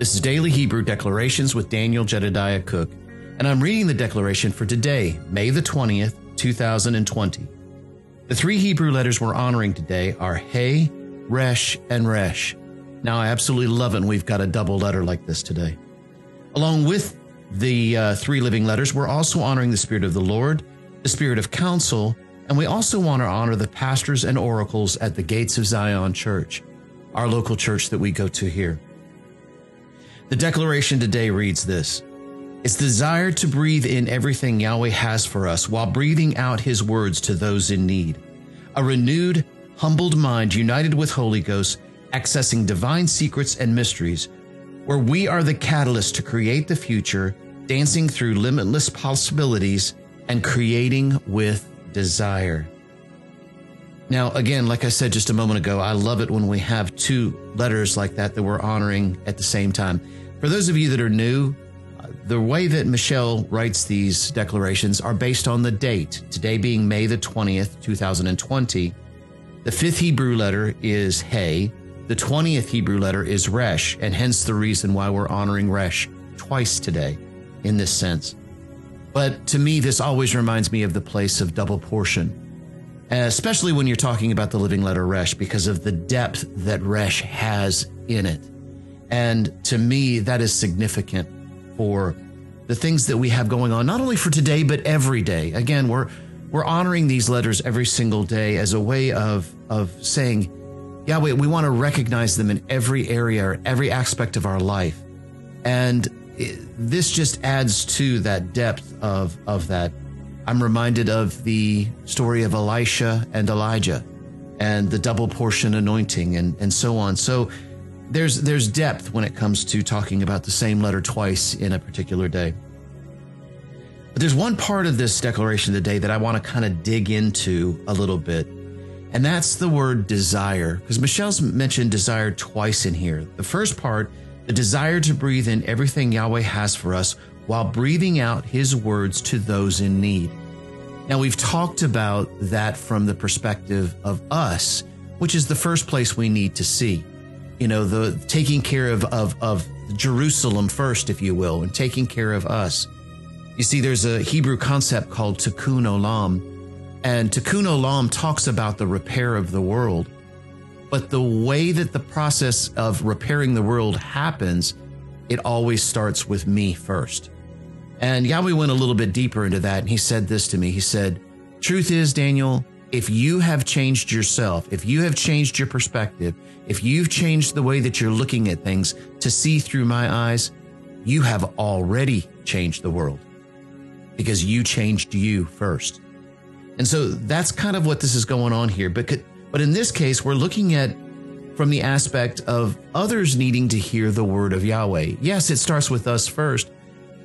This is Daily Hebrew Declarations with Daniel Jedediah Cook, and I'm reading the declaration for today, May the 20th, 2020. The three Hebrew letters we're honoring today are He, Resh, and Resh. Now, I absolutely love it when we've got a double letter like this today. Along with the uh, three living letters, we're also honoring the Spirit of the Lord, the Spirit of counsel, and we also want to honor the pastors and oracles at the Gates of Zion Church, our local church that we go to here. The declaration today reads this It's desire to breathe in everything Yahweh has for us while breathing out his words to those in need. A renewed, humbled mind united with Holy Ghost, accessing divine secrets and mysteries, where we are the catalyst to create the future, dancing through limitless possibilities and creating with desire. Now, again, like I said just a moment ago, I love it when we have two letters like that that we're honoring at the same time. For those of you that are new, uh, the way that Michelle writes these declarations are based on the date, today being May the 20th, 2020. The fifth Hebrew letter is Hey, the 20th Hebrew letter is Resh, and hence the reason why we're honoring Resh twice today in this sense. But to me, this always reminds me of the place of double portion, uh, especially when you're talking about the living letter Resh, because of the depth that Resh has in it. And to me, that is significant for the things that we have going on, not only for today, but every day. Again, we're, we're honoring these letters every single day as a way of, of saying, Yahweh, we want to recognize them in every area, or every aspect of our life. And this just adds to that depth of of that. I'm reminded of the story of Elisha and Elijah and the double portion anointing and, and so on. So there's there's depth when it comes to talking about the same letter twice in a particular day. But there's one part of this declaration today that I want to kind of dig into a little bit. And that's the word desire, because Michelle's mentioned desire twice in here. The first part the desire to breathe in everything Yahweh has for us while breathing out his words to those in need. Now, we've talked about that from the perspective of us, which is the first place we need to see. You know, the taking care of, of, of Jerusalem first, if you will, and taking care of us. You see, there's a Hebrew concept called tikkun olam, and tikkun olam talks about the repair of the world. But the way that the process of repairing the world happens, it always starts with me first. And Yahweh went a little bit deeper into that. And he said this to me. He said, Truth is, Daniel, if you have changed yourself, if you have changed your perspective, if you've changed the way that you're looking at things to see through my eyes, you have already changed the world because you changed you first. And so that's kind of what this is going on here. But but in this case, we're looking at from the aspect of others needing to hear the word of Yahweh. Yes, it starts with us first,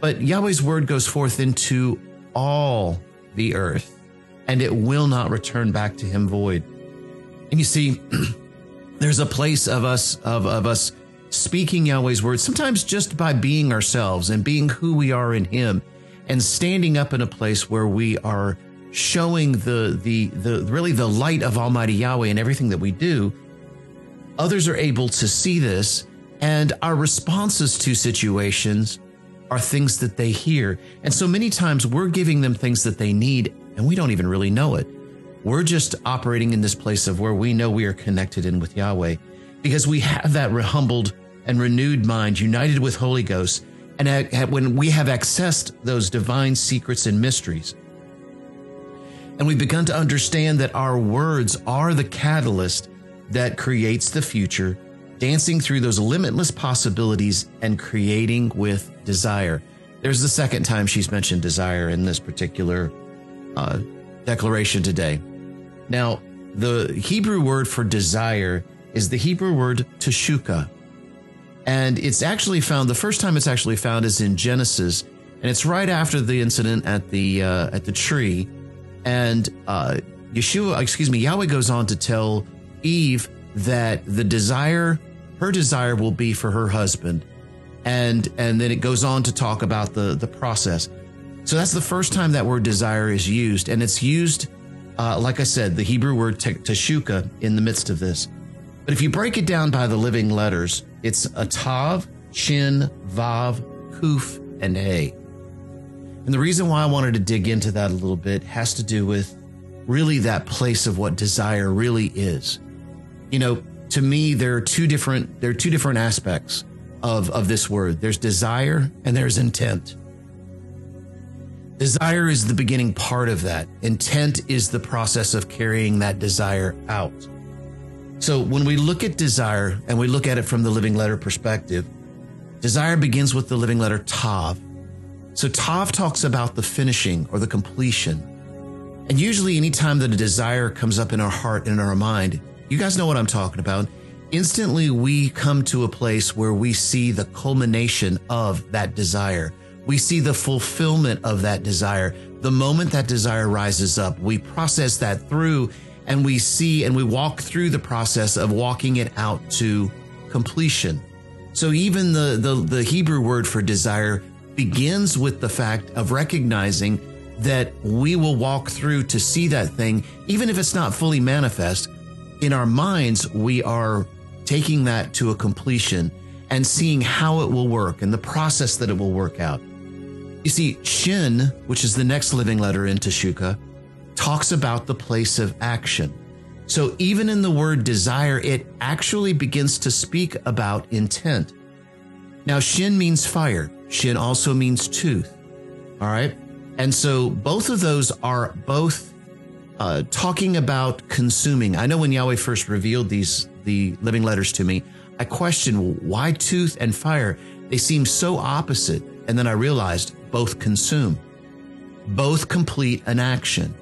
but Yahweh's word goes forth into all the earth, and it will not return back to him void. And you see, there's a place of us of, of us speaking Yahweh's word, sometimes just by being ourselves and being who we are in him and standing up in a place where we are showing the the the really the light of Almighty Yahweh in everything that we do, others are able to see this, and our responses to situations are things that they hear. And so many times we're giving them things that they need, and we don't even really know it. We're just operating in this place of where we know we are connected in with Yahweh because we have that humbled and renewed mind united with Holy Ghost. And when we have accessed those divine secrets and mysteries, and we've begun to understand that our words are the catalyst that creates the future, dancing through those limitless possibilities and creating with desire. There's the second time she's mentioned desire in this particular uh, declaration today. Now, the Hebrew word for desire is the Hebrew word teshuka. And it's actually found, the first time it's actually found is in Genesis, and it's right after the incident at the uh, at the tree and uh, Yeshua, excuse me, Yahweh goes on to tell Eve that the desire, her desire will be for her husband. And, and then it goes on to talk about the, the process. So that's the first time that word desire is used. And it's used, uh, like I said, the Hebrew word teshuka in the midst of this. But if you break it down by the living letters, it's a tav, Shin, Vav, Kuf, and Hey. And the reason why I wanted to dig into that a little bit has to do with really that place of what desire really is. You know, to me, there are two different there are two different aspects of, of this word. There's desire and there's intent. Desire is the beginning part of that. Intent is the process of carrying that desire out. So when we look at desire and we look at it from the living letter perspective, desire begins with the living letter Tav. So Tav talks about the finishing or the completion. And usually anytime that a desire comes up in our heart and in our mind, you guys know what I'm talking about. Instantly we come to a place where we see the culmination of that desire we see the fulfillment of that desire. The moment that desire rises up, we process that through and we see and we walk through the process of walking it out to completion. So even the, the, the Hebrew word for desire begins with the fact of recognizing that we will walk through to see that thing, even if it's not fully manifest. In our minds, we are taking that to a completion and seeing how it will work and the process that it will work out. You see, Shin, which is the next living letter in Teshuka, talks about the place of action. So even in the word desire, it actually begins to speak about intent. Now, Shin means fire. Shin also means tooth. All right. And so both of those are both uh, talking about consuming. I know when Yahweh first revealed these, the living letters to me, I questioned why tooth and fire? They seem so opposite. And then I realized both consume, both complete an action.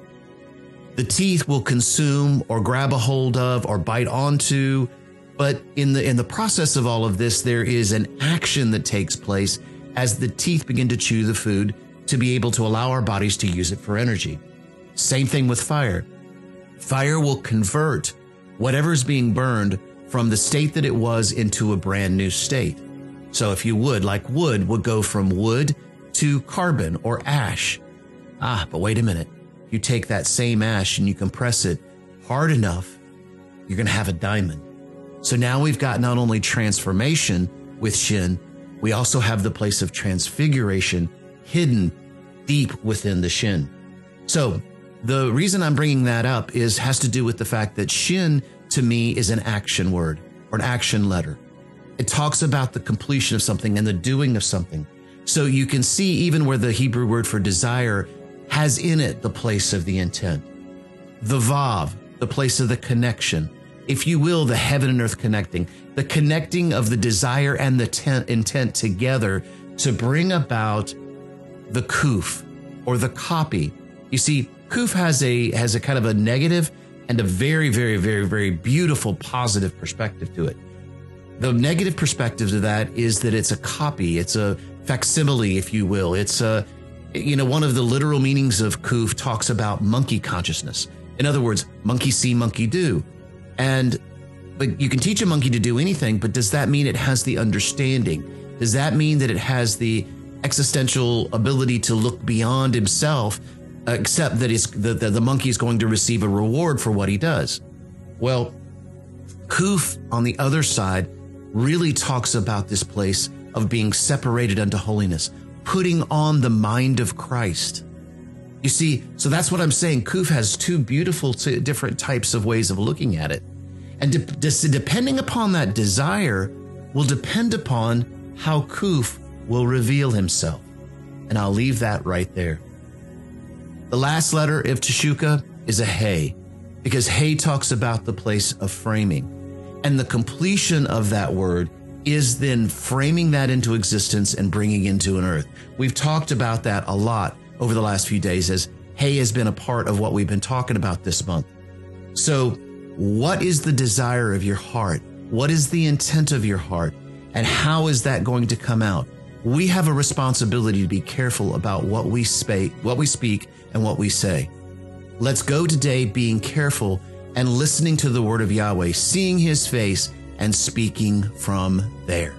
The teeth will consume or grab a hold of or bite onto, but in the in the process of all of this there is an action that takes place as the teeth begin to chew the food to be able to allow our bodies to use it for energy. Same thing with fire. Fire will convert whatever's being burned from the state that it was into a brand new state. So if you would, like wood would go from wood to carbon or ash. Ah, but wait a minute. You take that same ash and you compress it hard enough, you're going to have a diamond. So now we've got not only transformation with Shin, we also have the place of transfiguration hidden deep within the Shin. So the reason I'm bringing that up is has to do with the fact that Shin to me is an action word or an action letter. It talks about the completion of something and the doing of something. So you can see even where the Hebrew word for desire has in it the place of the intent. The Vav, the place of the connection. If you will, the heaven and earth connecting, the connecting of the desire and the tent, intent together to bring about the kuf or the copy. You see, kuf has a, has a kind of a negative and a very, very, very, very beautiful positive perspective to it. The negative perspective to that is that it's a copy. It's a facsimile, if you will. It's a, you know, one of the literal meanings of Kuf talks about monkey consciousness. In other words, monkey see, monkey do. And, but you can teach a monkey to do anything, but does that mean it has the understanding? Does that mean that it has the existential ability to look beyond himself, except that it's, the, the, the monkey is going to receive a reward for what he does? Well, Kuf on the other side really talks about this place of being separated unto holiness, putting on the mind of Christ. You see, so that's what I'm saying. Kuf has two beautiful different types of ways of looking at it. And de- depending upon that desire will depend upon how Kuf will reveal himself. And I'll leave that right there. The last letter of Teshuka is a Hey, because Hey talks about the place of framing. And the completion of that word is then framing that into existence and bringing into an earth. We've talked about that a lot over the last few days as Hey has been a part of what we've been talking about this month. So, what is the desire of your heart? What is the intent of your heart? And how is that going to come out? We have a responsibility to be careful about what we speak, what we speak and what we say. Let's go today being careful and listening to the word of Yahweh, seeing his face and speaking from there.